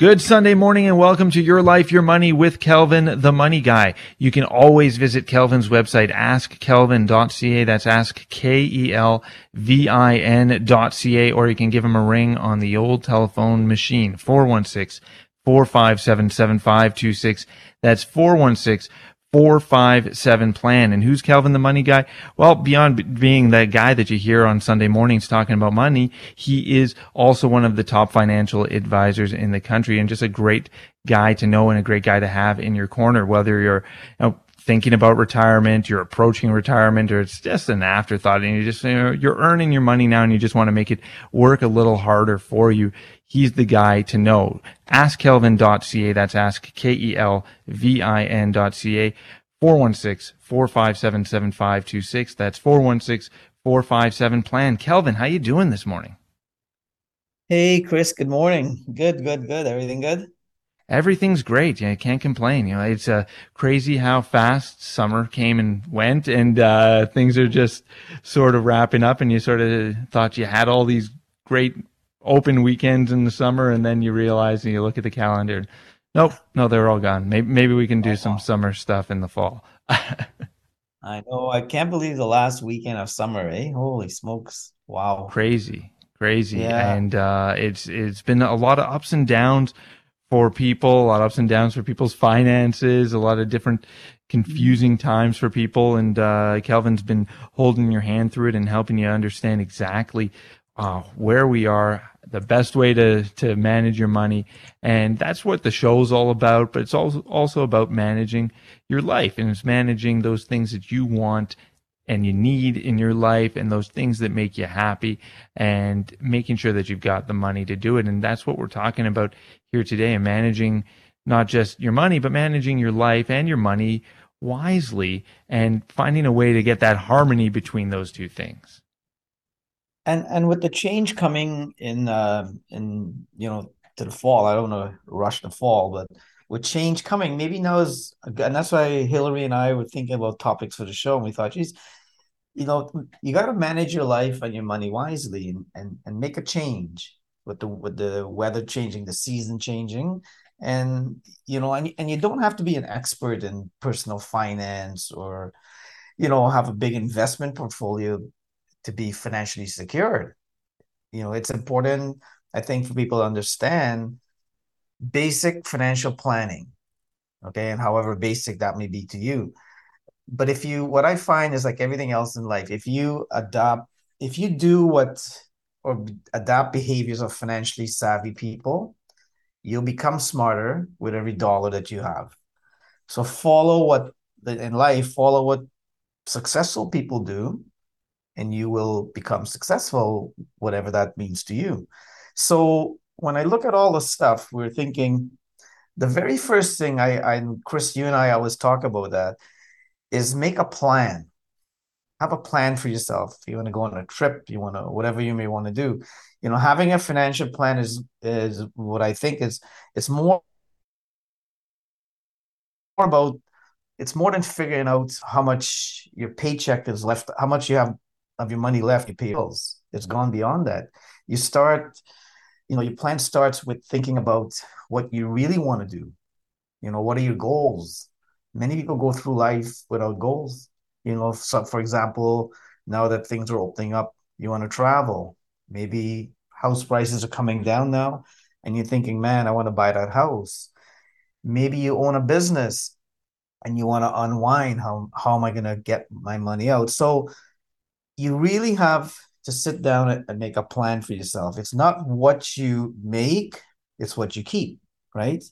Good Sunday morning and welcome to Your Life, Your Money with Kelvin, the money guy. You can always visit Kelvin's website, askkelvin.ca. That's ask K-E-L-V-I-N.ca, or you can give him a ring on the old telephone machine, 416 457 7526. That's 416 457 plan. And who's Kelvin the money guy? Well, beyond being that guy that you hear on Sunday mornings talking about money, he is also one of the top financial advisors in the country and just a great guy to know and a great guy to have in your corner, whether you're you know, thinking about retirement, you're approaching retirement, or it's just an afterthought and you just, you know, you're earning your money now and you just want to make it work a little harder for you he's the guy to know. AskKelvin.ca. That's ask K-E-L-V-I-N.ca. 416-457-7526. That's 416-457 plan. Kelvin, how you doing this morning? Hey, Chris. Good morning. Good, good, good. Everything good? Everything's great. Yeah, I can't complain. You know, it's uh, crazy how fast summer came and went, and uh, things are just sort of wrapping up. And you sort of thought you had all these great open weekends in the summer, and then you realize and you look at the calendar. Nope, no, they're all gone. Maybe maybe we can do some summer stuff in the fall. I know. I can't believe the last weekend of summer, eh? Holy smokes! Wow, crazy, crazy, yeah. and uh, it's it's been a lot of ups and downs for people, a lot of ups and downs for people's finances, a lot of different confusing times for people. And uh, Kelvin's been holding your hand through it and helping you understand exactly uh, where we are, the best way to to manage your money, and that's what the show's all about. But it's also also about managing your life, and it's managing those things that you want and you need in your life, and those things that make you happy, and making sure that you've got the money to do it. And that's what we're talking about here today, and managing not just your money, but managing your life and your money wisely, and finding a way to get that harmony between those two things and and with the change coming in uh, in you know to the fall, I don't want to rush the fall, but with change coming, maybe now is and that's why Hillary and I were thinking about topics for the show, and we thought, geez, you know, you got to manage your life and your money wisely, and and and make a change with the with the weather changing, the season changing, and you know, and and you don't have to be an expert in personal finance or you know have a big investment portfolio to be financially secured. You know, it's important, I think, for people to understand basic financial planning. Okay. And however basic that may be to you. But if you, what I find is like everything else in life, if you adopt, if you do what or adopt behaviors of financially savvy people, you'll become smarter with every dollar that you have. So follow what in life, follow what successful people do and you will become successful, whatever that means to you. So when I look at all the stuff, we're thinking the very first thing I, I Chris, you and I always talk about that is make a plan. Have a plan for yourself. You want to go on a trip, you want to whatever you may want to do. You know, having a financial plan is is what I think is it's more more about it's more than figuring out how much your paycheck is left, how much you have of your money left, you pay bills. It's gone beyond that. You start, you know, your plan starts with thinking about what you really want to do. You know, what are your goals? Many people go through life without goals. You know, so for example, now that things are opening up, you want to travel. Maybe house prices are coming down now, and you're thinking, man, I want to buy that house. Maybe you own a business and you want to unwind. How, how am I going to get my money out? So you really have to sit down and make a plan for yourself. It's not what you make, it's what you keep, right?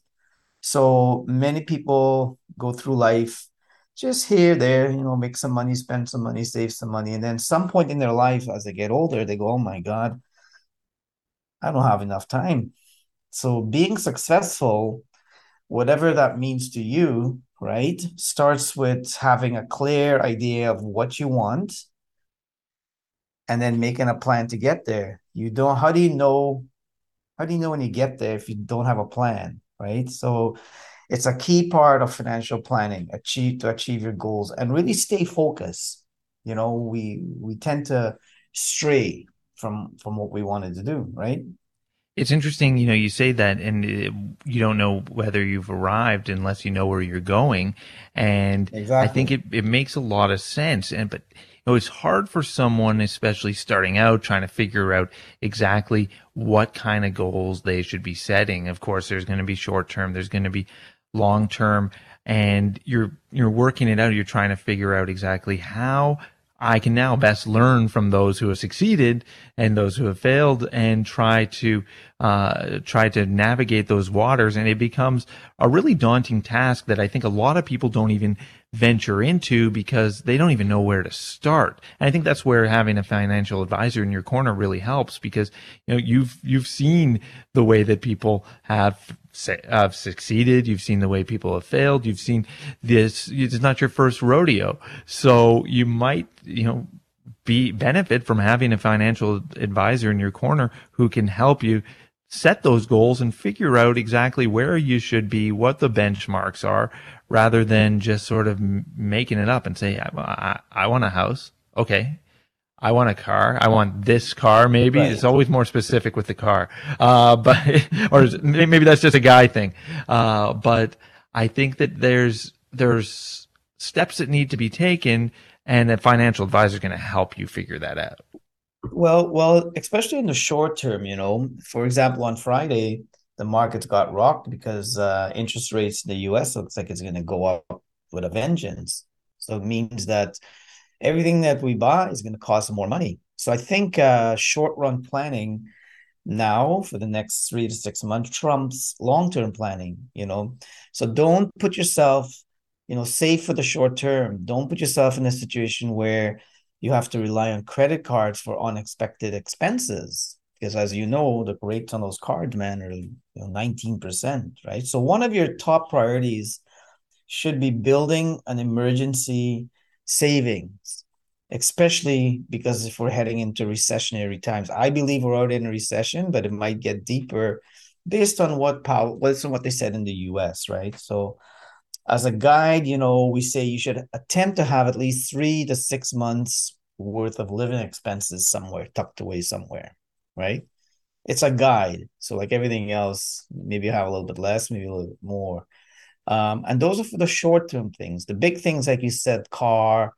So many people go through life just here, there, you know, make some money, spend some money, save some money. And then some point in their life, as they get older, they go, oh my God, I don't have enough time. So being successful, whatever that means to you, right, starts with having a clear idea of what you want and then making a plan to get there. You don't, how do you know? how do you know when you get there if you don't have a plan, right? So it's a key part of financial planning, achieve to achieve your goals and really stay focused. You know, we we tend to stray from from what we wanted to do, right? It's interesting, you know, you say that and it, you don't know whether you've arrived unless you know where you're going. And exactly. I think it, it makes a lot of sense. And, but, know, it's hard for someone, especially starting out, trying to figure out exactly what kind of goals they should be setting. Of course, there's going to be short term, there's going to be long term, and you're, you're working it out. You're trying to figure out exactly how I can now best learn from those who have succeeded and those who have failed and try to uh, try to navigate those waters. And it becomes a really daunting task that I think a lot of people don't even venture into because they don't even know where to start. And I think that's where having a financial advisor in your corner really helps because you know you've you've seen the way that people have have succeeded. You've seen the way people have failed. You've seen this. It's not your first rodeo. So you might, you know, be benefit from having a financial advisor in your corner who can help you set those goals and figure out exactly where you should be, what the benchmarks are, rather than just sort of making it up and say, I, I, I want a house. Okay. I want a car. I want this car. Maybe right. it's always more specific with the car. Uh, but, or maybe that's just a guy thing. Uh, but I think that there's, there's steps that need to be taken and a financial advisor is going to help you figure that out. Well, well, especially in the short term, you know, for example, on Friday, the markets got rocked because uh, interest rates in the US looks like it's going to go up with a vengeance. So it means that everything that we buy is going to cost more money. So I think uh, short run planning now for the next three to six months trumps long term planning. You know, so don't put yourself, you know, save for the short term. Don't put yourself in a situation where you have to rely on credit cards for unexpected expenses because as you know the on those cards man are you know 19% right so one of your top priorities should be building an emergency savings, especially because if we're heading into recessionary times. I believe we're already in a recession, but it might get deeper based on what Powell, based on what they said in the US, right? So as a guide, you know, we say you should attempt to have at least three to six months worth of living expenses somewhere tucked away somewhere, right? It's a guide. So like everything else, maybe you have a little bit less, maybe a little bit more. Um, and those are for the short term things. The big things, like you said, car,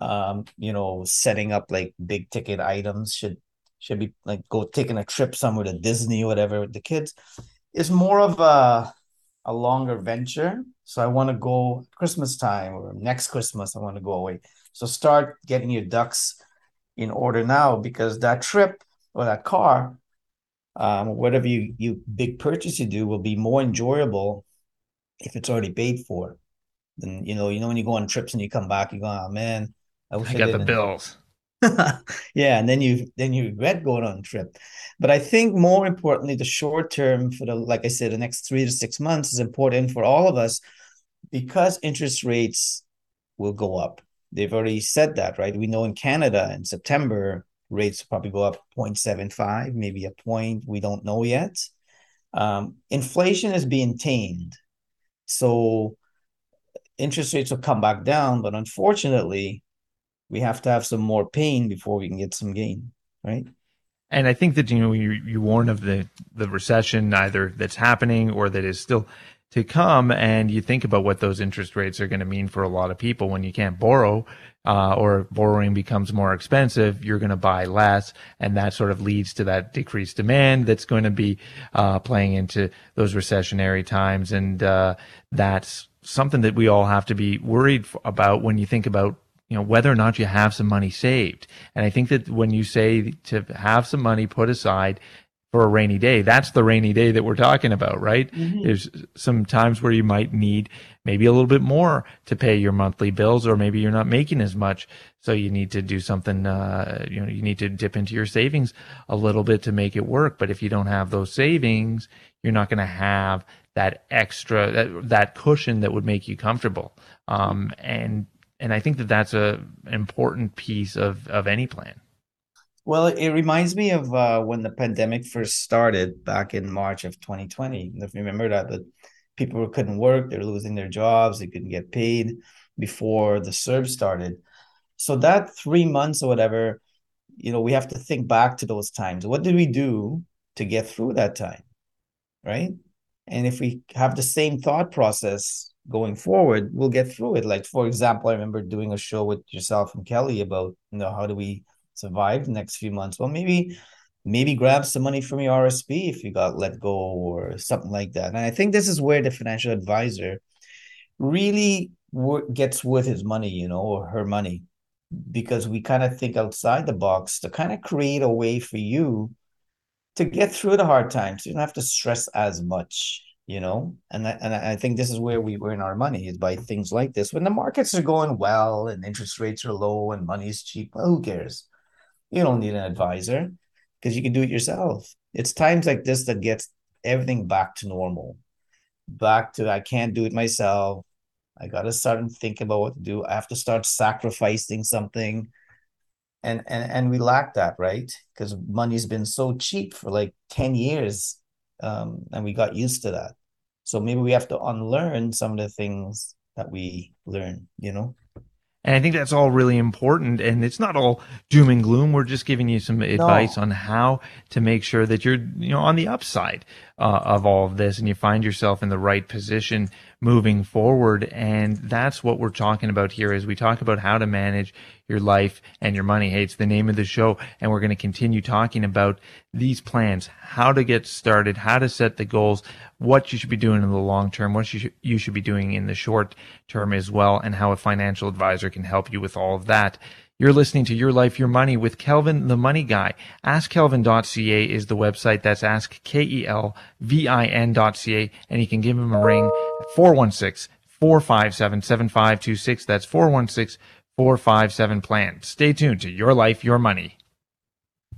um, you know, setting up like big ticket items should should be like go taking a trip somewhere to Disney or whatever with the kids is more of a a longer venture. So I want to go Christmas time or next Christmas, I want to go away. So start getting your ducks in order now because that trip or that car, um, whatever you you big purchase you do will be more enjoyable if it's already paid for. Then you know, you know when you go on trips and you come back, you go, oh man, I wish I, I got the bills. yeah, and then you then you regret going on a trip. But I think more importantly, the short term for the like I said, the next three to six months is important for all of us because interest rates will go up. They've already said that, right? We know in Canada in September rates probably go up 0.75, maybe a point. We don't know yet. Um, inflation is being tamed. So interest rates will come back down, but unfortunately, we have to have some more pain before we can get some gain, right? And I think that you know you you warn of the the recession either that's happening or that is still to come, and you think about what those interest rates are going to mean for a lot of people. When you can't borrow uh, or borrowing becomes more expensive, you're going to buy less, and that sort of leads to that decreased demand that's going to be uh, playing into those recessionary times, and uh, that's something that we all have to be worried about when you think about you know whether or not you have some money saved. And i think that when you say to have some money put aside for a rainy day. That's the rainy day that we're talking about, right? Mm-hmm. There's some times where you might need maybe a little bit more to pay your monthly bills, or maybe you're not making as much. So you need to do something, uh, you know, you need to dip into your savings a little bit to make it work. But if you don't have those savings, you're not going to have that extra, that, that cushion that would make you comfortable. Um, and, and I think that that's a important piece of, of any plan. Well, it reminds me of uh, when the pandemic first started back in March of 2020. If you remember that, the people couldn't work, they're losing their jobs, they couldn't get paid before the surge started. So that three months or whatever, you know, we have to think back to those times. What did we do to get through that time? Right. And if we have the same thought process going forward, we'll get through it. Like, for example, I remember doing a show with yourself and Kelly about, you know, how do we survive the next few months? Well, maybe maybe grab some money from your RSP if you got let go or something like that. And I think this is where the financial advisor really gets worth his money, you know, or her money, because we kind of think outside the box to kind of create a way for you to get through the hard times. You don't have to stress as much, you know. And I, and I think this is where we earn our money is by things like this. When the markets are going well and interest rates are low and money's cheap, well, who cares? You don't need an advisor because you can do it yourself. It's times like this that gets everything back to normal. Back to I can't do it myself. I gotta start and think about what to do. I have to start sacrificing something and and and we lack that right because money's been so cheap for like 10 years um, and we got used to that so maybe we have to unlearn some of the things that we learn you know and I think that's all really important. And it's not all doom and gloom. We're just giving you some advice no. on how to make sure that you're, you know, on the upside uh, of all of this and you find yourself in the right position moving forward. And that's what we're talking about here as we talk about how to manage your life and your money. Hey, it's the name of the show. And we're going to continue talking about these plans, how to get started, how to set the goals, what you should be doing in the long term, what you you should be doing in the short term as well, and how a financial advisor can help you with all of that. You're listening to Your Life, Your Money with Kelvin, the money guy. AskKelvin.ca is the website. That's ask, K-E-L-V-I-N.ca. And you can give him a ring 416 457 7526. That's 416 457 plan. Stay tuned to Your Life, Your Money.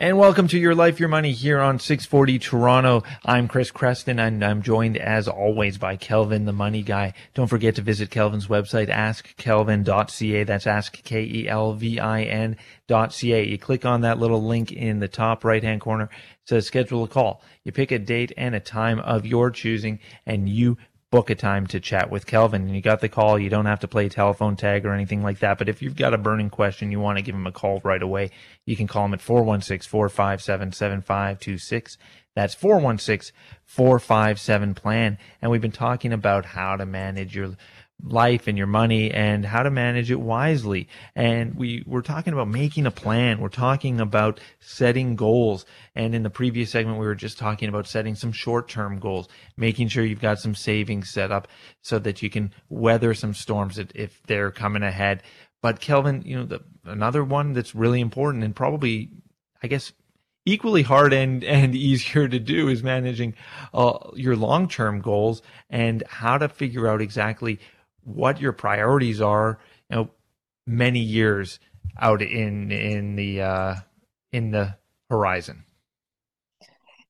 And welcome to Your Life, Your Money here on 640 Toronto. I'm Chris Creston and I'm joined as always by Kelvin, the money guy. Don't forget to visit Kelvin's website, askkelvin.ca. That's ask K-E-L-V-I-N C-A. You click on that little link in the top right hand corner. It says schedule a call. You pick a date and a time of your choosing and you book a time to chat with Kelvin. And you got the call. You don't have to play telephone tag or anything like that. But if you've got a burning question, you want to give him a call right away, you can call him at 416 457 7526. That's 416 457 plan. And we've been talking about how to manage your life and your money and how to manage it wisely. And we were talking about making a plan. We're talking about setting goals. And in the previous segment, we were just talking about setting some short term goals, making sure you've got some savings set up so that you can weather some storms if they're coming ahead. But Kelvin, you know, the, another one that's really important and probably, I guess, equally hard and, and easier to do is managing uh, your long term goals and how to figure out exactly what your priorities are, you know, many years out in in the uh, in the horizon.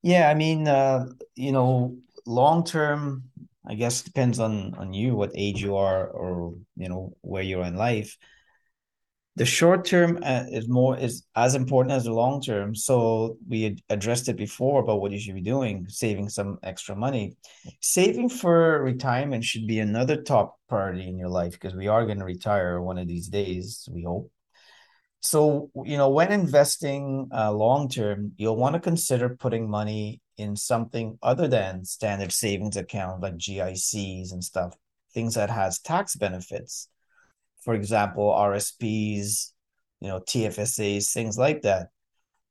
Yeah, I mean, uh, you know, long term, I guess depends on on you, what age you are, or you know where you're in life the short term uh, is more is as important as the long term. So we addressed it before about what you should be doing saving some extra money. Saving for retirement should be another top priority in your life because we are going to retire one of these days we hope. So you know when investing uh, long term you'll want to consider putting money in something other than standard savings account like gics and stuff things that has tax benefits for example, RSPs, you know, TFSAs, things like that.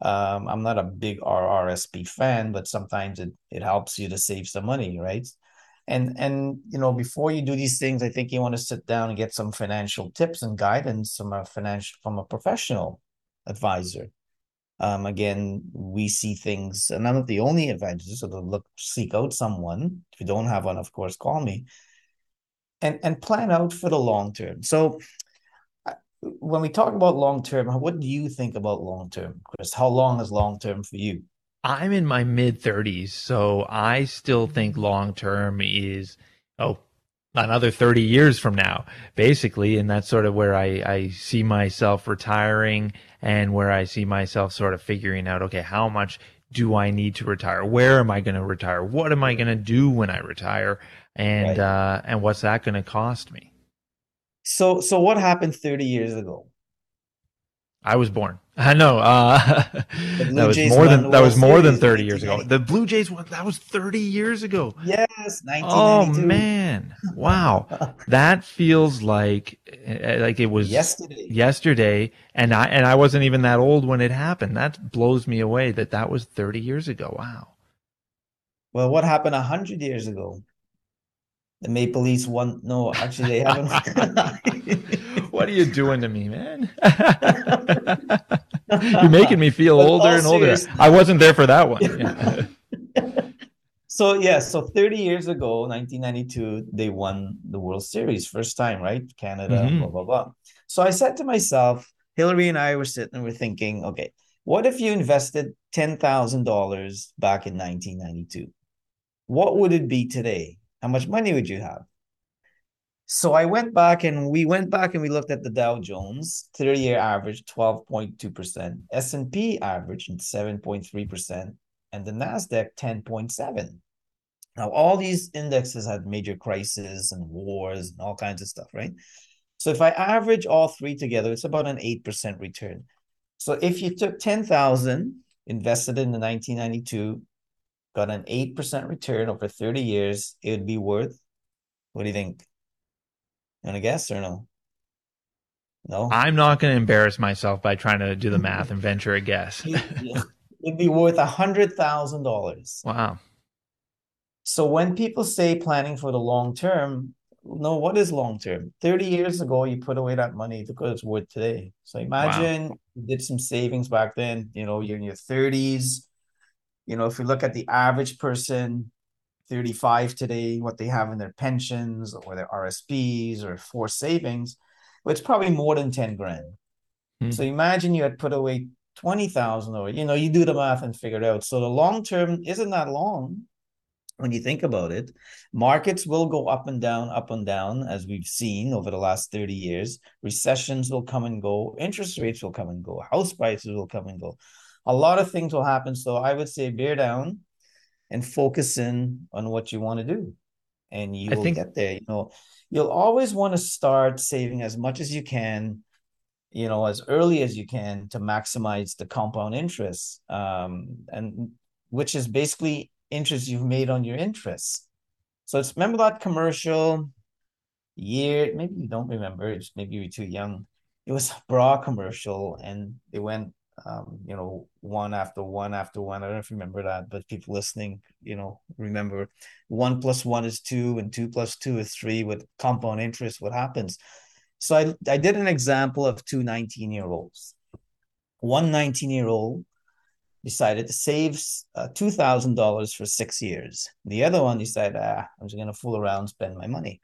Um, I'm not a big RRSP fan, but sometimes it, it helps you to save some money, right? And and you know, before you do these things, I think you want to sit down and get some financial tips and guidance from a financial from a professional advisor. Um, again, we see things, and I'm not the only advisor, so to look seek out someone. If you don't have one, of course, call me and and plan out for the long term. So uh, when we talk about long term, what do you think about long term, Chris? How long is long term for you? I'm in my mid 30s, so I still think long term is oh another 30 years from now, basically, and that's sort of where I I see myself retiring and where I see myself sort of figuring out okay, how much do I need to retire? Where am I going to retire? What am I going to do when I retire? And right. uh, and what's that going to cost me? So so what happened 30 years ago? I was born. I know. Uh, that was more than that was more than 30 years ago. The Blue Jays that was 30 years ago. Yes, Oh man. Wow. that feels like eh, like it was yesterday. Yesterday and I and I wasn't even that old when it happened. That blows me away that that was 30 years ago. Wow. Well, what happened 100 years ago? The Maple Leafs won. No, actually, they haven't. what are you doing to me, man? You're making me feel but older and older. I wasn't there for that one. Yeah. so yeah, so 30 years ago, 1992, they won the World Series, first time, right? Canada, mm-hmm. blah blah blah. So I said to myself, Hillary and I were sitting and we're thinking, okay, what if you invested ten thousand dollars back in 1992? What would it be today? How much money would you have? So I went back and we went back and we looked at the Dow Jones 30-year average 12.2%, S&P average 7.3%, and the Nasdaq 10.7. Now all these indexes had major crises and wars and all kinds of stuff, right? So if I average all three together, it's about an 8% return. So if you took 10,000 invested in the 1992 got an 8% return over 30 years, it would be worth, what do you think? You want to guess or no? No? I'm not going to embarrass myself by trying to do the math and venture a guess. It'd be worth a $100,000. Wow. So when people say planning for the long term, no, what is long term? 30 years ago, you put away that money, look what it's worth today. So imagine wow. you did some savings back then, you know, you're in your 30s, you know, if we look at the average person, 35 today, what they have in their pensions or their RSPs or forced savings, well, it's probably more than 10 grand. Mm. So imagine you had put away 20,000 or, you know, you do the math and figure it out. So the long term isn't that long when you think about it. Markets will go up and down, up and down, as we've seen over the last 30 years. Recessions will come and go, interest rates will come and go, house prices will come and go a lot of things will happen. So I would say bear down and focus in on what you want to do. And you I will think... get there. You know, you'll always want to start saving as much as you can, you know, as early as you can to maximize the compound interest. Um, and which is basically interest you've made on your interest. So it's remember that commercial year, maybe you don't remember, it's maybe you're too young. It was a bra commercial and they went um, you know, one after one after one. I don't know if you remember that, but people listening, you know, remember one plus one is two and two plus two is three with compound interest. What happens? So I, I did an example of two 19 year olds. One 19 year old decided to save uh, $2,000 for six years. The other one decided, ah, I'm just going to fool around, spend my money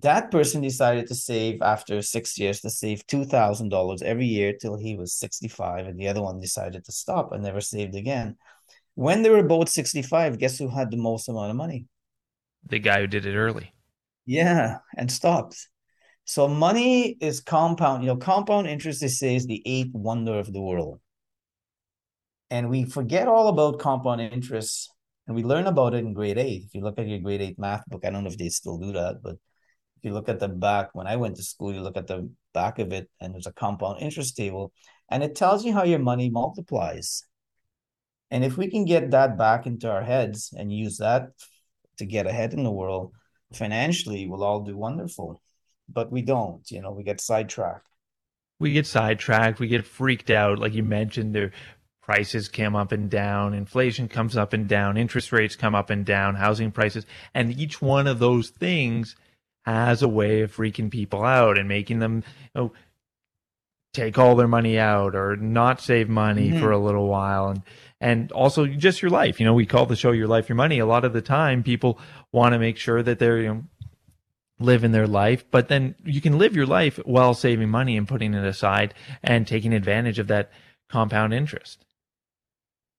that person decided to save after six years to save $2,000 every year till he was 65. And the other one decided to stop and never saved again. When they were both 65, guess who had the most amount of money? The guy who did it early. Yeah, and stopped. So money is compound. You know, compound interest, they say, is the eighth wonder of the world. And we forget all about compound interest and we learn about it in grade eight. If you look at your grade eight math book, I don't know if they still do that, but if you look at the back, when I went to school, you look at the back of it, and there's a compound interest table, and it tells you how your money multiplies. And if we can get that back into our heads and use that to get ahead in the world financially, we'll all do wonderful. But we don't, you know, we get sidetracked. We get sidetracked. We get freaked out. Like you mentioned, their prices come up and down, inflation comes up and down, interest rates come up and down, housing prices. And each one of those things as a way of freaking people out and making them you know, take all their money out or not save money mm-hmm. for a little while and and also just your life you know we call the show your life your money a lot of the time people want to make sure that they're you know living their life, but then you can live your life while saving money and putting it aside and taking advantage of that compound interest.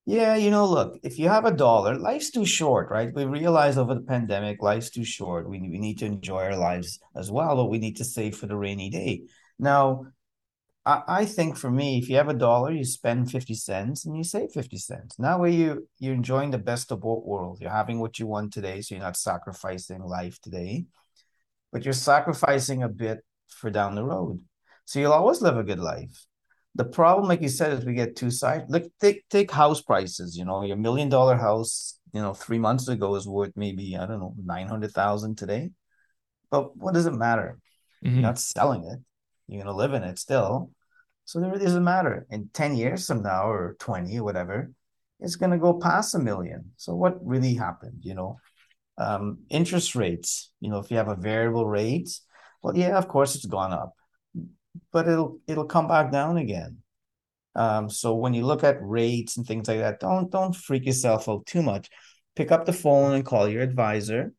Yeah, you know, look, if you have a dollar, life's too short, right? We realize over the pandemic, life's too short. We, we need to enjoy our lives as well, but we need to save for the rainy day. Now, I, I think for me, if you have a dollar, you spend 50 cents and you save 50 cents. Now where you you're enjoying the best of both worlds. You're having what you want today, so you're not sacrificing life today, but you're sacrificing a bit for down the road. So you'll always live a good life the problem, like you said, is we get two sides. Look, take take house prices. You know, your million dollar house, you know, three months ago is worth maybe I don't know nine hundred thousand today. But what does it matter? Mm-hmm. You're not selling it. You're gonna live in it still. So it really doesn't matter. In 10 years from now or 20 or whatever, it's gonna go past a million. So what really happened, you know? Um, interest rates, you know, if you have a variable rate, well, yeah, of course it's gone up but it'll it'll come back down again. Um, so when you look at rates and things like that, don't don't freak yourself out too much. Pick up the phone and call your advisor,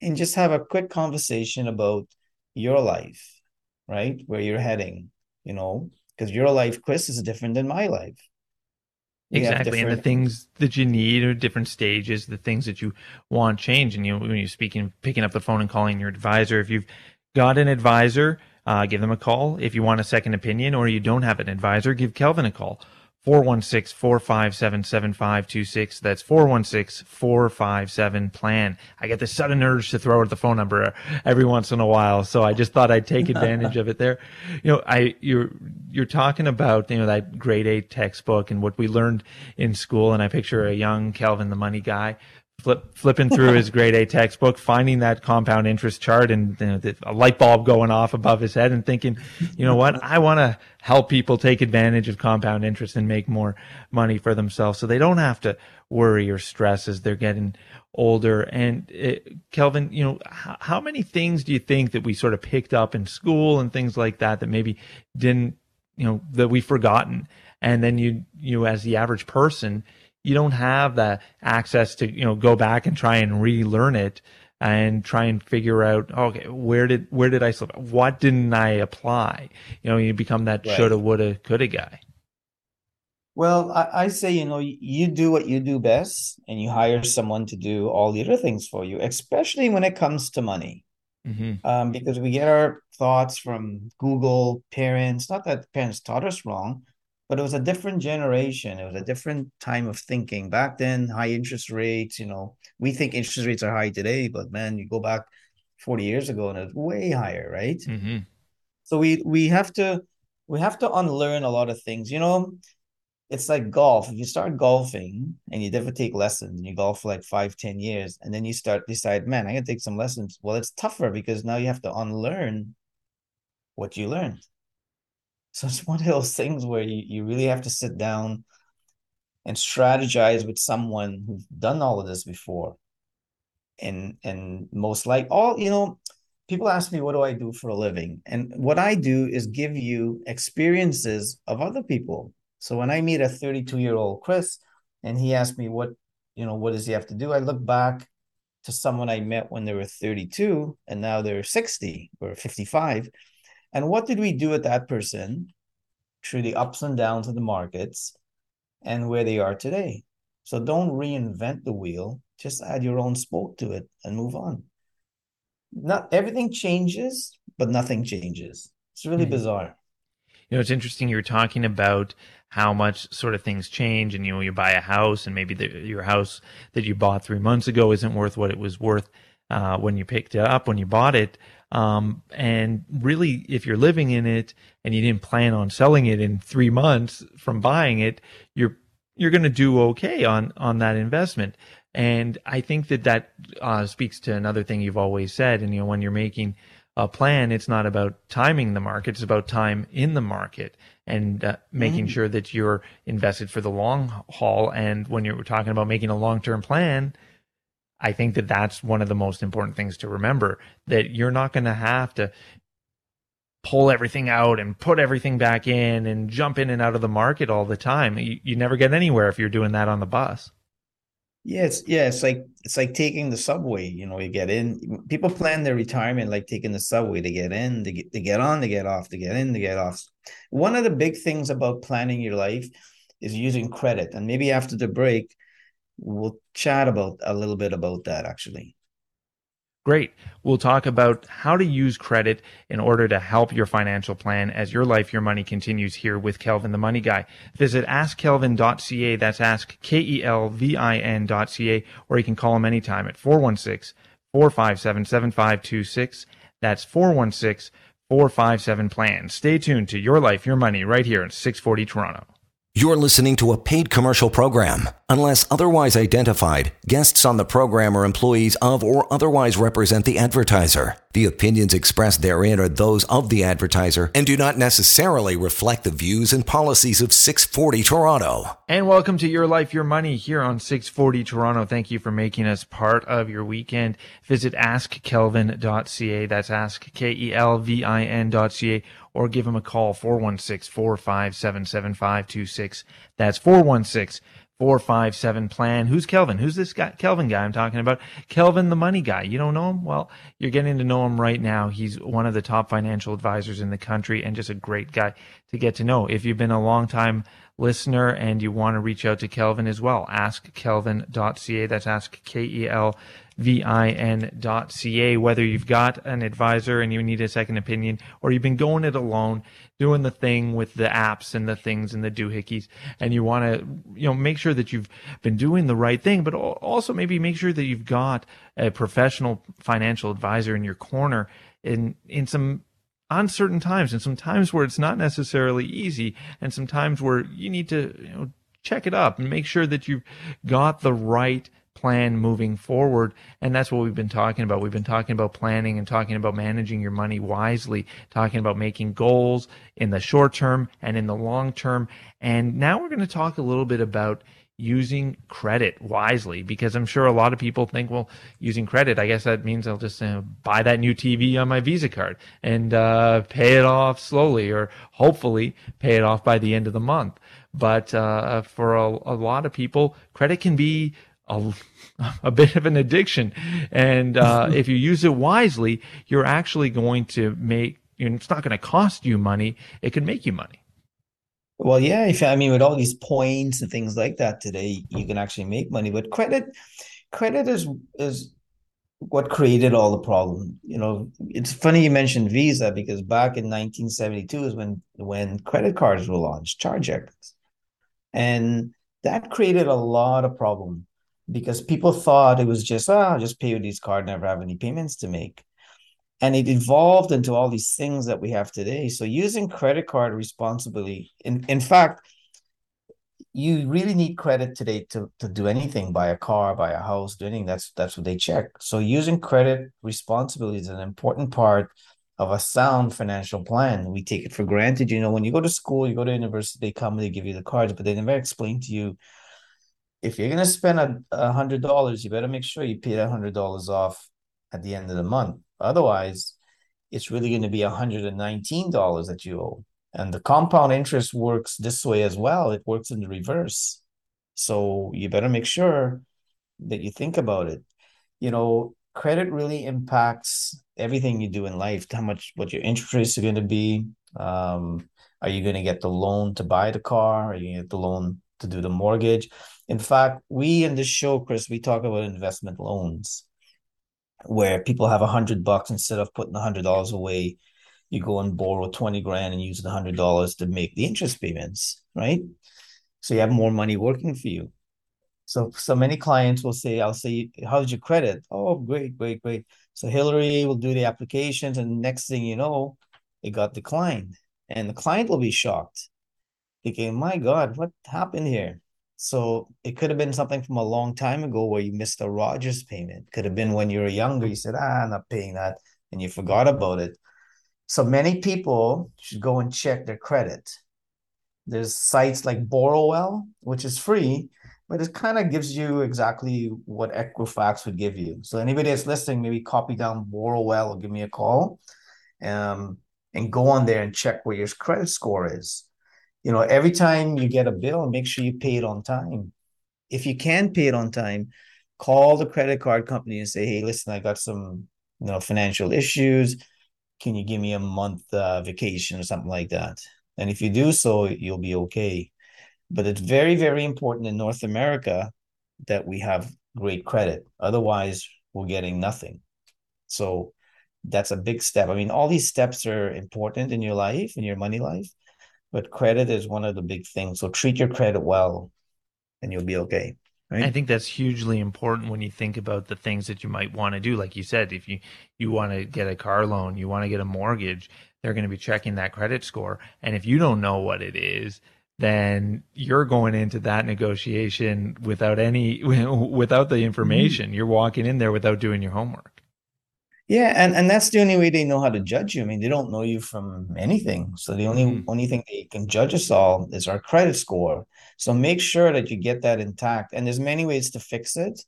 and just have a quick conversation about your life, right? Where you're heading, you know, because your life, Chris, is different than my life. exactly, and the things that you need are different stages, the things that you want change. And you know, when you're speaking, picking up the phone and calling your advisor, if you've got an advisor uh, give them a call. If you want a second opinion or you don't have an advisor, give Kelvin a call. 416 457 7526. That's 416 457 plan. I get the sudden urge to throw out the phone number every once in a while. So I just thought I'd take advantage of it there. You know, I, you're, you're talking about, you know, that grade eight textbook and what we learned in school. And I picture a young Kelvin, the money guy, flip, flipping through his grade A textbook, finding that compound interest chart and you know, a light bulb going off above his head and thinking, you know what? I want to help people take advantage of compound interest and make more money for themselves so they don't have to worry or stress as they're getting older. And it, uh, Kelvin, you know, how, how many things do you think that we sort of picked up in school and things like that that maybe didn't, you know, that we've forgotten? And then you, you as the average person, you don't have the access to you know go back and try and relearn it and try and figure out okay where did where did I slip what didn't I apply you know you become that right. shoulda woulda coulda guy well I, I, say you know you do what you do best and you hire someone to do all the other things for you especially when it comes to money mm-hmm. um, because we get our thoughts from google parents not that parents taught us wrong but it was a different generation. It was a different time of thinking. Back then, high interest rates, you know, we think interest rates are high today, but man, you go back 40 years ago and it was way higher, right? Mm-hmm. So we we have to we have to unlearn a lot of things. You know, it's like golf. If you start golfing and you never take lessons and you golf for like five, ten years, and then you start decide, man, I gotta take some lessons. Well, it's tougher because now you have to unlearn what you learned. So it's one of those things where you, you really have to sit down and strategize with someone who's done all of this before. And and most like all, you know, people ask me what do I do for a living? And what I do is give you experiences of other people. So when I meet a 32-year-old Chris and he asked me what, you know, what does he have to do? I look back to someone I met when they were 32 and now they're 60 or 55 and what did we do with that person through the ups and downs of the markets and where they are today? So don't reinvent the wheel, just add your own spoke to it and move on. Not everything changes, but nothing changes. It's really mm-hmm. bizarre. You know, it's interesting. You're talking about how much sort of things change, and you know, you buy a house, and maybe the, your house that you bought three months ago isn't worth what it was worth uh, when you picked it up when you bought it. Um, and really, if you're living in it and you didn't plan on selling it in three months from buying it, you're you're going to do okay on on that investment. And I think that that uh, speaks to another thing you've always said. And you know, when you're making a plan, it's not about timing the market; it's about time in the market and uh, making mm-hmm. sure that you're invested for the long haul. And when you're talking about making a long term plan, I think that that's one of the most important things to remember that you're not going to have to pull everything out and put everything back in and jump in and out of the market all the time. You, you never get anywhere if you're doing that on the bus. Yeah, it's yeah, it's like it's like taking the subway. You know, you get in. People plan their retirement like taking the subway. They get in, they get they get on, they get off, they get in, they get off. One of the big things about planning your life is using credit, and maybe after the break, we'll chat about a little bit about that actually. Great. We'll talk about how to use credit in order to help your financial plan as your life, your money continues here with Kelvin, the money guy. Visit askkelvin.ca. That's ask K-E-L-V-I-N.ca, or you can call him anytime at 416 457 7526. That's 416 457 plan. Stay tuned to your life, your money right here at 640 Toronto. You're listening to a paid commercial program. Unless otherwise identified, guests on the program are employees of or otherwise represent the advertiser. The opinions expressed therein are those of the advertiser and do not necessarily reflect the views and policies of 640 Toronto. And welcome to Your Life, Your Money here on 640 Toronto. Thank you for making us part of your weekend. Visit askkelvin.ca. That's ask K-E-L-V-I-N.ca or give him a call 416-457-7526. That's 416 457 plan. Who's Kelvin? Who's this guy? Kelvin guy I'm talking about. Kelvin, the money guy. You don't know him? Well, you're getting to know him right now. He's one of the top financial advisors in the country and just a great guy to get to know. If you've been a long time listener and you want to reach out to Kelvin as well, askkelvin.ca. That's ask K-E-L vin.ca, whether you've got an advisor and you need a second opinion, or you've been going it alone, doing the thing with the apps and the things and the doohickeys, and you want to, you know, make sure that you've been doing the right thing, but also maybe make sure that you've got a professional financial advisor in your corner in, in some uncertain times and some times where it's not necessarily easy and some times where you need to, you know, check it up and make sure that you've got the right plan moving forward. And that's what we've been talking about. We've been talking about planning and talking about managing your money wisely, talking about making goals in the short term and in the long term. And now we're going to talk a little bit about using credit wisely because I'm sure a lot of people think, well, using credit, I guess that means I'll just uh, buy that new TV on my Visa card and uh, pay it off slowly or hopefully pay it off by the end of the month. But uh, for a, a lot of people, credit can be a, a bit of an addiction. And uh, if you use it wisely, you're actually going to make, it's not going to cost you money. It can make you money. Well, yeah, if I mean with all these points and things like that today, you can actually make money. But credit, credit is is what created all the problem. You know, it's funny you mentioned Visa because back in 1972 is when when credit cards were launched, charge accounts, and that created a lot of problem because people thought it was just, ah, I'll just pay with these card, never have any payments to make. And it evolved into all these things that we have today. So using credit card responsibly, in, in fact, you really need credit today to, to do anything, buy a car, buy a house, do anything. That's that's what they check. So using credit responsibly is an important part of a sound financial plan. We take it for granted. You know, when you go to school, you go to university, they come, they give you the cards, but they never explain to you if you're gonna spend a, hundred dollars, you better make sure you pay that hundred dollars off at the end of the month. Otherwise, it's really going to be hundred and nineteen dollars that you owe. And the compound interest works this way as well. It works in the reverse. So you better make sure that you think about it. You know, credit really impacts everything you do in life. How much what your interest rates are going to be. Um, are you going to get the loan to buy the car? Are you going to get the loan to do the mortgage? In fact, we in this show, Chris, we talk about investment loans where people have a hundred bucks instead of putting a hundred dollars away, you go and borrow 20 grand and use the hundred dollars to make the interest payments, right? So you have more money working for you. So so many clients will say, I'll say, how's your credit? Oh, great, great, great. So Hillary will do the applications, and next thing you know, it got declined. And the client will be shocked. Thinking, my God, what happened here? So it could have been something from a long time ago where you missed a Rogers payment. Could have been when you were younger, you said, ah, I'm not paying that, and you forgot about it. So many people should go and check their credit. There's sites like Borrowell, which is free, but it kind of gives you exactly what Equifax would give you. So anybody that's listening, maybe copy down Borrowell or give me a call, um, and go on there and check where your credit score is you know, every time you get a bill, make sure you pay it on time. if you can pay it on time, call the credit card company and say, "Hey, listen, I got some you know financial issues. Can you give me a month uh, vacation or something like that?" And if you do so, you'll be okay. But it's very, very important in North America that we have great credit. Otherwise, we're getting nothing. So that's a big step. I mean, all these steps are important in your life, in your money life, but credit is one of the big things. So treat your credit well and you'll be okay. Right? I think that's hugely important when you think about the things that you might want to do. Like you said, if you, you want to get a car loan, you want to get a mortgage, they're going to be checking that credit score. And if you don't know what it is, then you're going into that negotiation without any without the information. Mm-hmm. You're walking in there without doing your homework. Yeah, and and that's the only way they know how to judge you. I mean, they don't know you from anything. So the only mm-hmm. only thing they can judge us all is our credit score. So make sure that you get that intact. And there's many ways to fix it.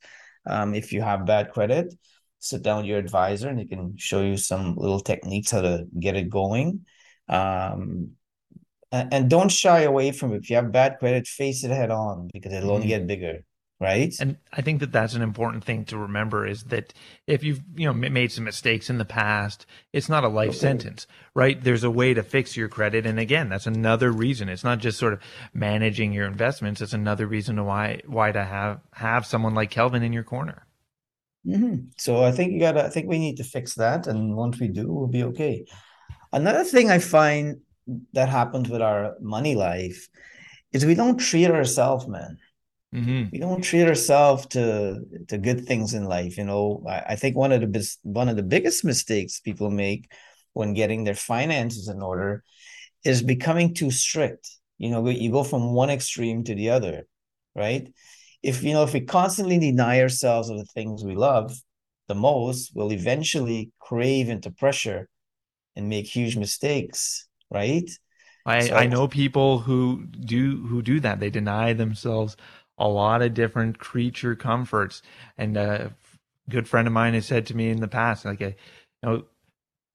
Um, if you have bad credit, sit down with your advisor and they can show you some little techniques how to get it going. Um, and, and don't shy away from it. If you have bad credit, face it head on because it'll mm-hmm. only get bigger right? And i think that that's an important thing to remember is that if you've you know made some mistakes in the past it's not a life okay. sentence right? There's a way to fix your credit. And again that's another reason. It's not just sort of managing your investments. It's another reason why why to have have someone like kelvin in your corner. Mm-hmm. so i think you gotta i think we need to fix that. And once we do we'll be okay. Another thing i find that happens with our money life is we don't treat ourselves man Mm-hmm. We don't treat ourselves to to good things in life. You know, I, I think one of the one of the biggest mistakes people make when getting their finances in order is becoming too strict. You know, you go from one extreme to the other, right? If you know, if we constantly deny ourselves of the things we love the most, we'll eventually crave into pressure and make huge mistakes, right? I, so, I know people who do who do that. They deny themselves a lot of different creature comforts. And a good friend of mine has said to me in the past, like, you know,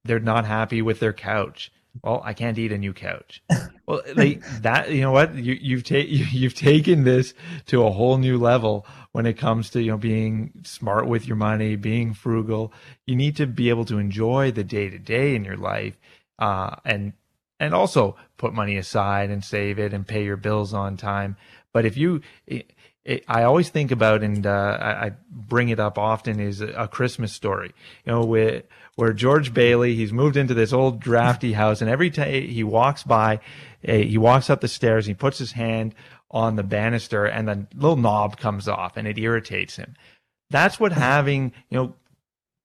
they're not happy with their couch. Well, I can't eat a new couch. well, like that, you know what? You, you've taken you've taken this to a whole new level when it comes to you know being smart with your money, being frugal. You need to be able to enjoy the day to day in your life, uh, and and also put money aside and save it and pay your bills on time. But if you, it, it, I always think about, and uh, I, I, bring it up often, is a, Christmas story. You know, where, where George Bailey, he's moved into this old drafty house, and every time he walks by, uh, he walks up the stairs, he puts his hand on the banister, and the little knob comes off, and it irritates him. That's what having, you know,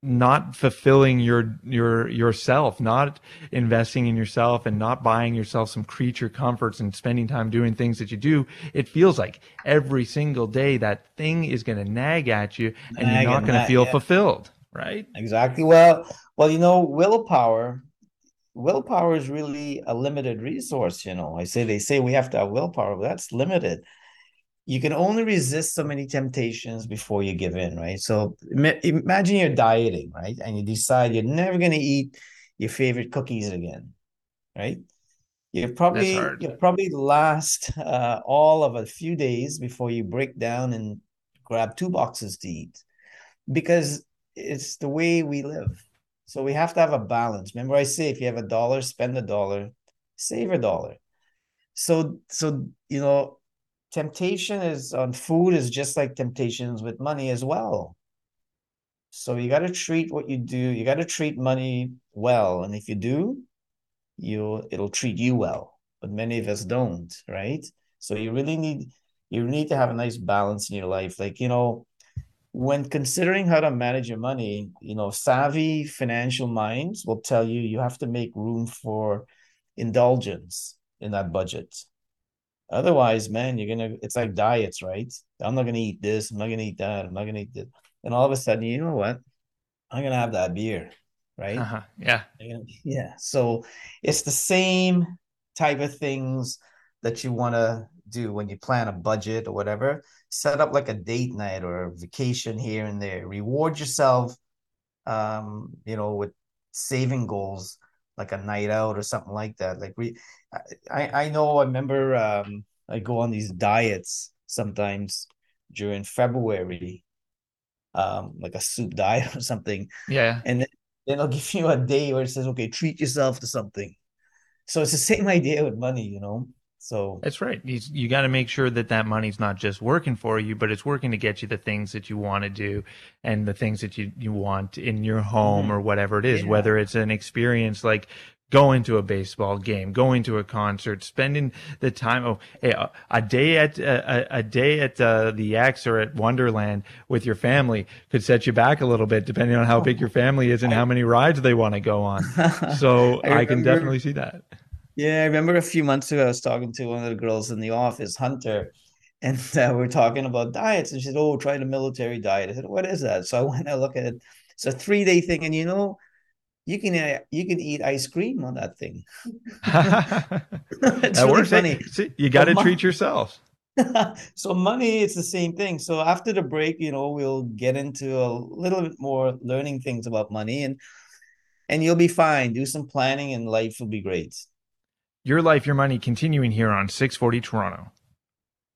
not fulfilling your your yourself not investing in yourself and not buying yourself some creature comforts and spending time doing things that you do it feels like every single day that thing is going to nag at you and nag you're not going to feel yeah. fulfilled right? Exactly. Well well you know willpower willpower is really a limited resource you know. I say they say we have to have willpower but that's limited you can only resist so many temptations before you give in, right? So imagine you're dieting, right? And you decide you're never going to eat your favorite cookies again, right? You probably you probably last uh, all of a few days before you break down and grab two boxes to eat, because it's the way we live. So we have to have a balance. Remember, I say if you have a dollar, spend a dollar, save a dollar. So so you know temptation is on food is just like temptations with money as well. So you got to treat what you do, you got to treat money well. And if you do, you it'll treat you well. But many of us don't, right? So you really need you need to have a nice balance in your life. Like, you know, when considering how to manage your money, you know, savvy financial minds will tell you you have to make room for indulgence in that budget. Otherwise, man, you're gonna it's like diets, right? I'm not gonna eat this, I'm not gonna eat that, I'm not gonna eat this. And all of a sudden, you know what? I'm gonna have that beer, right? Uh-huh. Yeah. Yeah. So it's the same type of things that you want to do when you plan a budget or whatever. Set up like a date night or a vacation here and there. Reward yourself, um, you know, with saving goals like a night out or something like that. Like we, I I know I remember um, I go on these diets sometimes during February, um, like a soup diet or something. Yeah. And then, then I'll give you a day where it says, okay, treat yourself to something. So it's the same idea with money, you know. So that's right. You, you got to make sure that that money's not just working for you, but it's working to get you the things that you want to do and the things that you, you want in your home mm-hmm. or whatever it is, yeah. whether it's an experience like going to a baseball game, going to a concert, spending the time. Oh, a, a day at a, a day at uh, the Ex or at Wonderland with your family could set you back a little bit, depending on how big your family is and how many rides they want to go on. So I, I can definitely see that. Yeah, I remember a few months ago I was talking to one of the girls in the office, Hunter, and uh, we are talking about diets, and she said, "Oh, try the military diet." I said, "What is that?" So I went and look at it. It's a three day thing, and you know, you can uh, you can eat ice cream on that thing. that really works. Funny. See, you got to treat yourself. so money, it's the same thing. So after the break, you know, we'll get into a little bit more learning things about money, and and you'll be fine. Do some planning, and life will be great. Your Life, Your Money continuing here on 640 Toronto.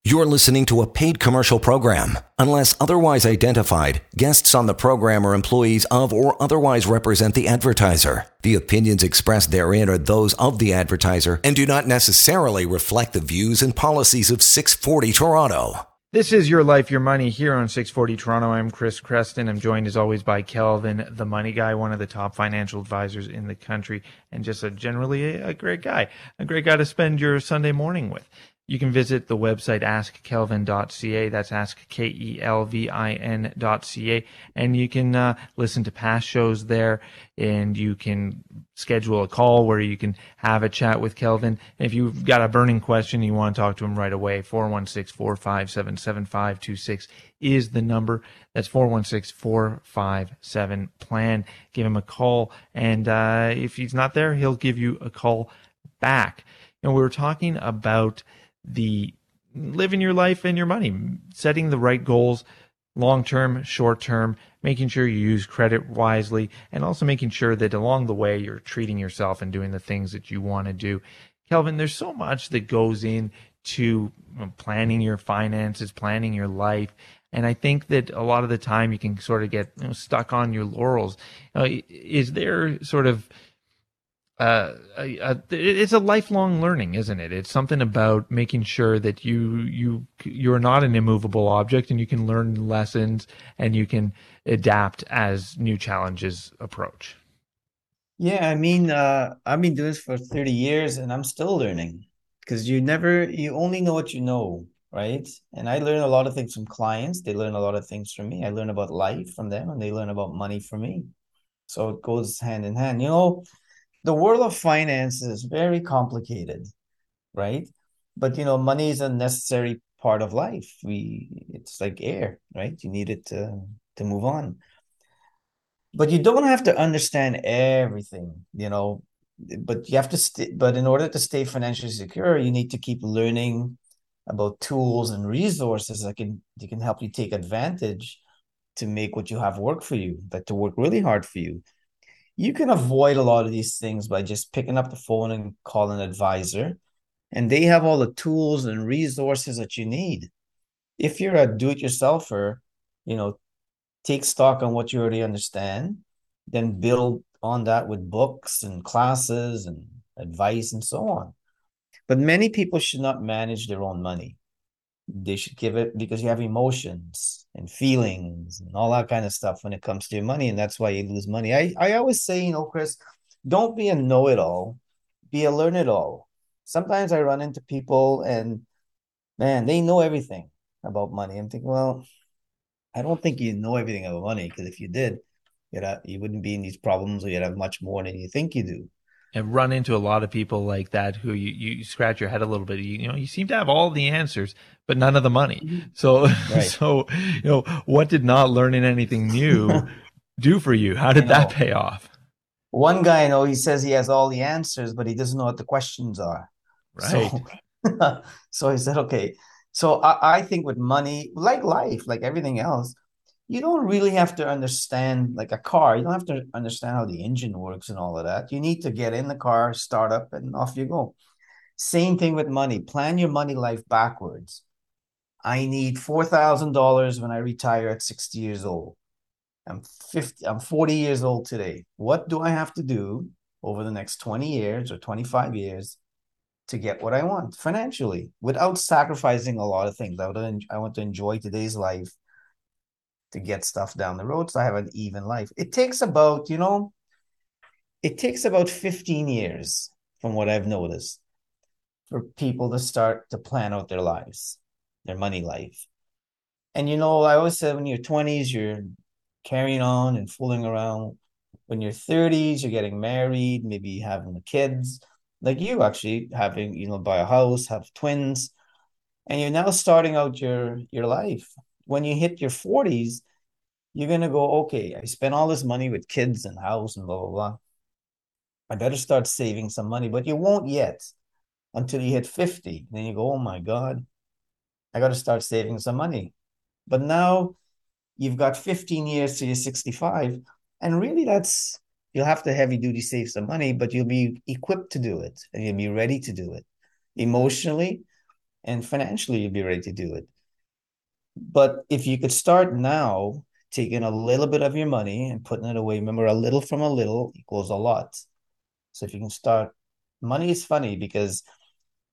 You're listening to a paid commercial program. Unless otherwise identified, guests on the program are employees of or otherwise represent the advertiser. The opinions expressed therein are those of the advertiser and do not necessarily reflect the views and policies of 640 Toronto. This is Your Life, Your Money here on 640 Toronto. I'm Chris Creston. I'm joined as always by Kelvin, the money guy, one of the top financial advisors in the country, and just a generally a, great guy, a great guy to spend your Sunday morning with. You can visit the website askkelvin.ca. That's ask-K-E-L-V-I-N.ca. And you can uh, listen to past shows there and you can schedule a call where you can have a chat with Kelvin. And if you've got a burning question, you want to talk to him right away, 416-457-7526 is the number. That's 416-457-PLAN. Give him a call. And uh, if he's not there, he'll give you a call back. And we were talking about – the living your life and your money, setting the right goals, long term, short term, making sure you use credit wisely, and also making sure that along the way you're treating yourself and doing the things that you want to do. Kelvin, there's so much that goes into planning your finances, planning your life. And I think that a lot of the time you can sort of get you know, stuck on your laurels. Uh, is there sort of uh, it's a lifelong learning, isn't it? It's something about making sure that you you you're not an immovable object, and you can learn lessons and you can adapt as new challenges approach. Yeah, I mean, uh, I've been doing this for thirty years, and I'm still learning because you never you only know what you know, right? And I learn a lot of things from clients. They learn a lot of things from me. I learn about life from them, and they learn about money from me. So it goes hand in hand. You know the world of finance is very complicated, right? But you know, money is a necessary part of life. We it's like air, right? You need it to to move on. But you don't have to understand everything, you know. But you have to stay. But in order to stay financially secure, you need to keep learning about tools and resources that can that can help you take advantage to make what you have work for you, that to work really hard for you you can avoid a lot of these things by just picking up the phone and calling an advisor. And they have all the tools and resources that you need. If you're a do-it-yourselfer you know take stock on what you already understand then build on that with books and classes and advice and so on. But many people should not manage their own money they should give it because you have emotions and feelings and all that kind of stuff when it comes to your money and that's why you lose money. I, I always say you know chris don't be a know-it-all be a learn-it-all. Sometimes i run into people and man they know everything about money. I'm thinking well i don't think you know everything about money because if you did you'd have, you wouldn't be in these problems or you'd have much more than you think you do and run into a lot of people like that who you, you scratch your head a little bit. You, you know, you seem to have all the answers, but none of the money. Mm-hmm. So, right. so, you know, what did not learning anything new do for you? How did that pay off? One guy I know, he says he has all the answers, but he doesn't know what the questions are. Right. So, so he said, okay. So I, I think with money, like life, like everything else, you don't really have to understand like a car. You don't have to understand how the engine works and all of that. You need to get in the car, start up, and off you go. Same thing with money. Plan your money life backwards. I need $4,000 when I retire at 60 years old. I'm 50, I'm 40 years old today. What do I have to do over the next 20 years or 25 years to get what I want financially without sacrificing a lot of things? I, I want to enjoy today's life to get stuff down the road so I have an even life. It takes about, you know, it takes about 15 years from what I've noticed for people to start to plan out their lives, their money life. And you know, I always said when you're 20s, you're carrying on and fooling around. When you're 30s, you're getting married, maybe having the kids, like you actually having, you know, buy a house, have twins, and you're now starting out your your life. When you hit your 40s, you're gonna go, okay, I spent all this money with kids and house and blah blah blah. I better start saving some money, but you won't yet until you hit 50. Then you go, oh my God, I got to start saving some money. But now you've got 15 years to your 65. And really, that's you'll have to heavy duty save some money, but you'll be equipped to do it and you'll be ready to do it emotionally and financially, you'll be ready to do it. But if you could start now, taking a little bit of your money and putting it away, remember, a little from a little equals a lot. So if you can start, money is funny because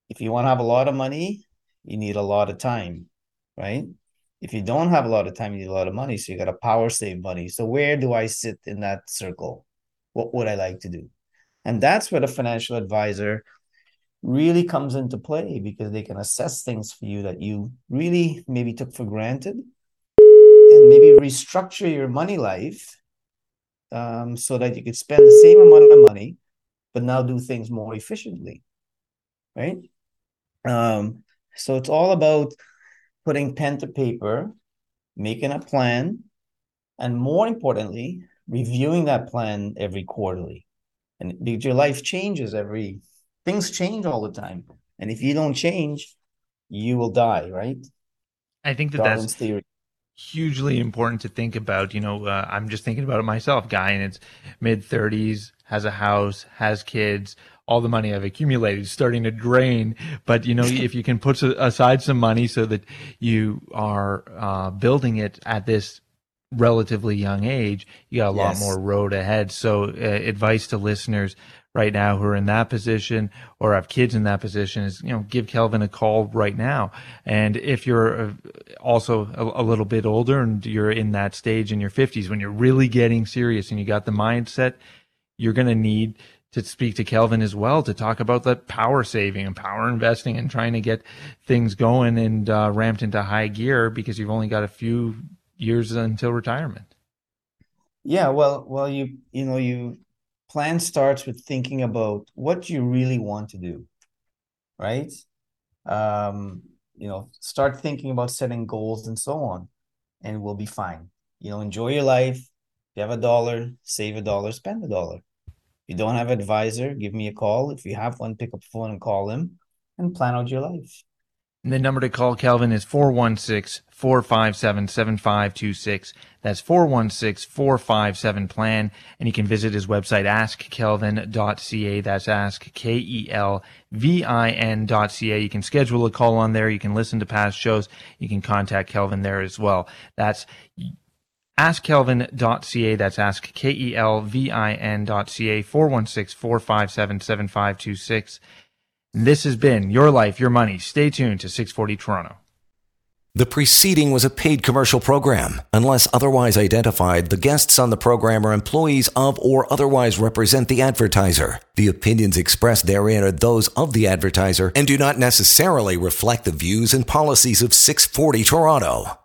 if you want to have a lot of money, you need a lot of time, right? If you don't have a lot of time, you need a lot of money. So you got to power save money. So where do I sit in that circle? What would I like to do? And that's where the financial advisor really comes into play because they can assess things for you that you really maybe took for granted and maybe restructure your money life um, so that you could spend the same amount of money but now do things more efficiently right um, so it's all about putting pen to paper, making a plan, and more importantly, reviewing that plan every quarterly. And because your life changes every things change all the time. And if you don't change, you will die, right? I think that Darwin's that's theory. hugely important to think about. You know, uh, I'm just thinking about it myself, guy in its mid 30s, has a house, has kids, all the money I've accumulated is starting to drain. But you know, if you can put aside some money so that you are uh, building it at this relatively young age, you got a yes. lot more road ahead. So, uh, advice to listeners right now who are in that position or have kids in that position is, you know, give Kelvin a call right now. And if you're uh, also a, a little bit older and you're in that stage in your 50s when you're really getting serious and you got the mindset, you're going to need to speak to Kelvin as well to talk about the power saving and power investing and trying to get things going and uh, ramped into high gear because you've only got a few years until retirement. Yeah, well, well, you you know, you plan starts with thinking about what you really want to do, right? Um, you know, start thinking about setting goals and so on, and we'll be fine. You know, enjoy your life. If you have a dollar, save a dollar, spend a dollar you don't have an advisor, give me a call. If you have one, pick up the phone and call him and plan out your life. And the number to call Kelvin is 416 457 7526. That's 416 457 plan. And you can visit his website, askkelvin.ca. That's ask K E L V I N.ca. You can schedule a call on there. You can listen to past shows. You can contact Kelvin there as well. That's askkelvin.ca. That's ask K E L V I N.ca 416 457 7526. This has been Your Life, Your Money. Stay tuned to 640 Toronto. The preceding was a paid commercial program. Unless otherwise identified, the guests on the program are employees of or otherwise represent the advertiser. The opinions expressed therein are those of the advertiser and do not necessarily reflect the views and policies of 640 Toronto.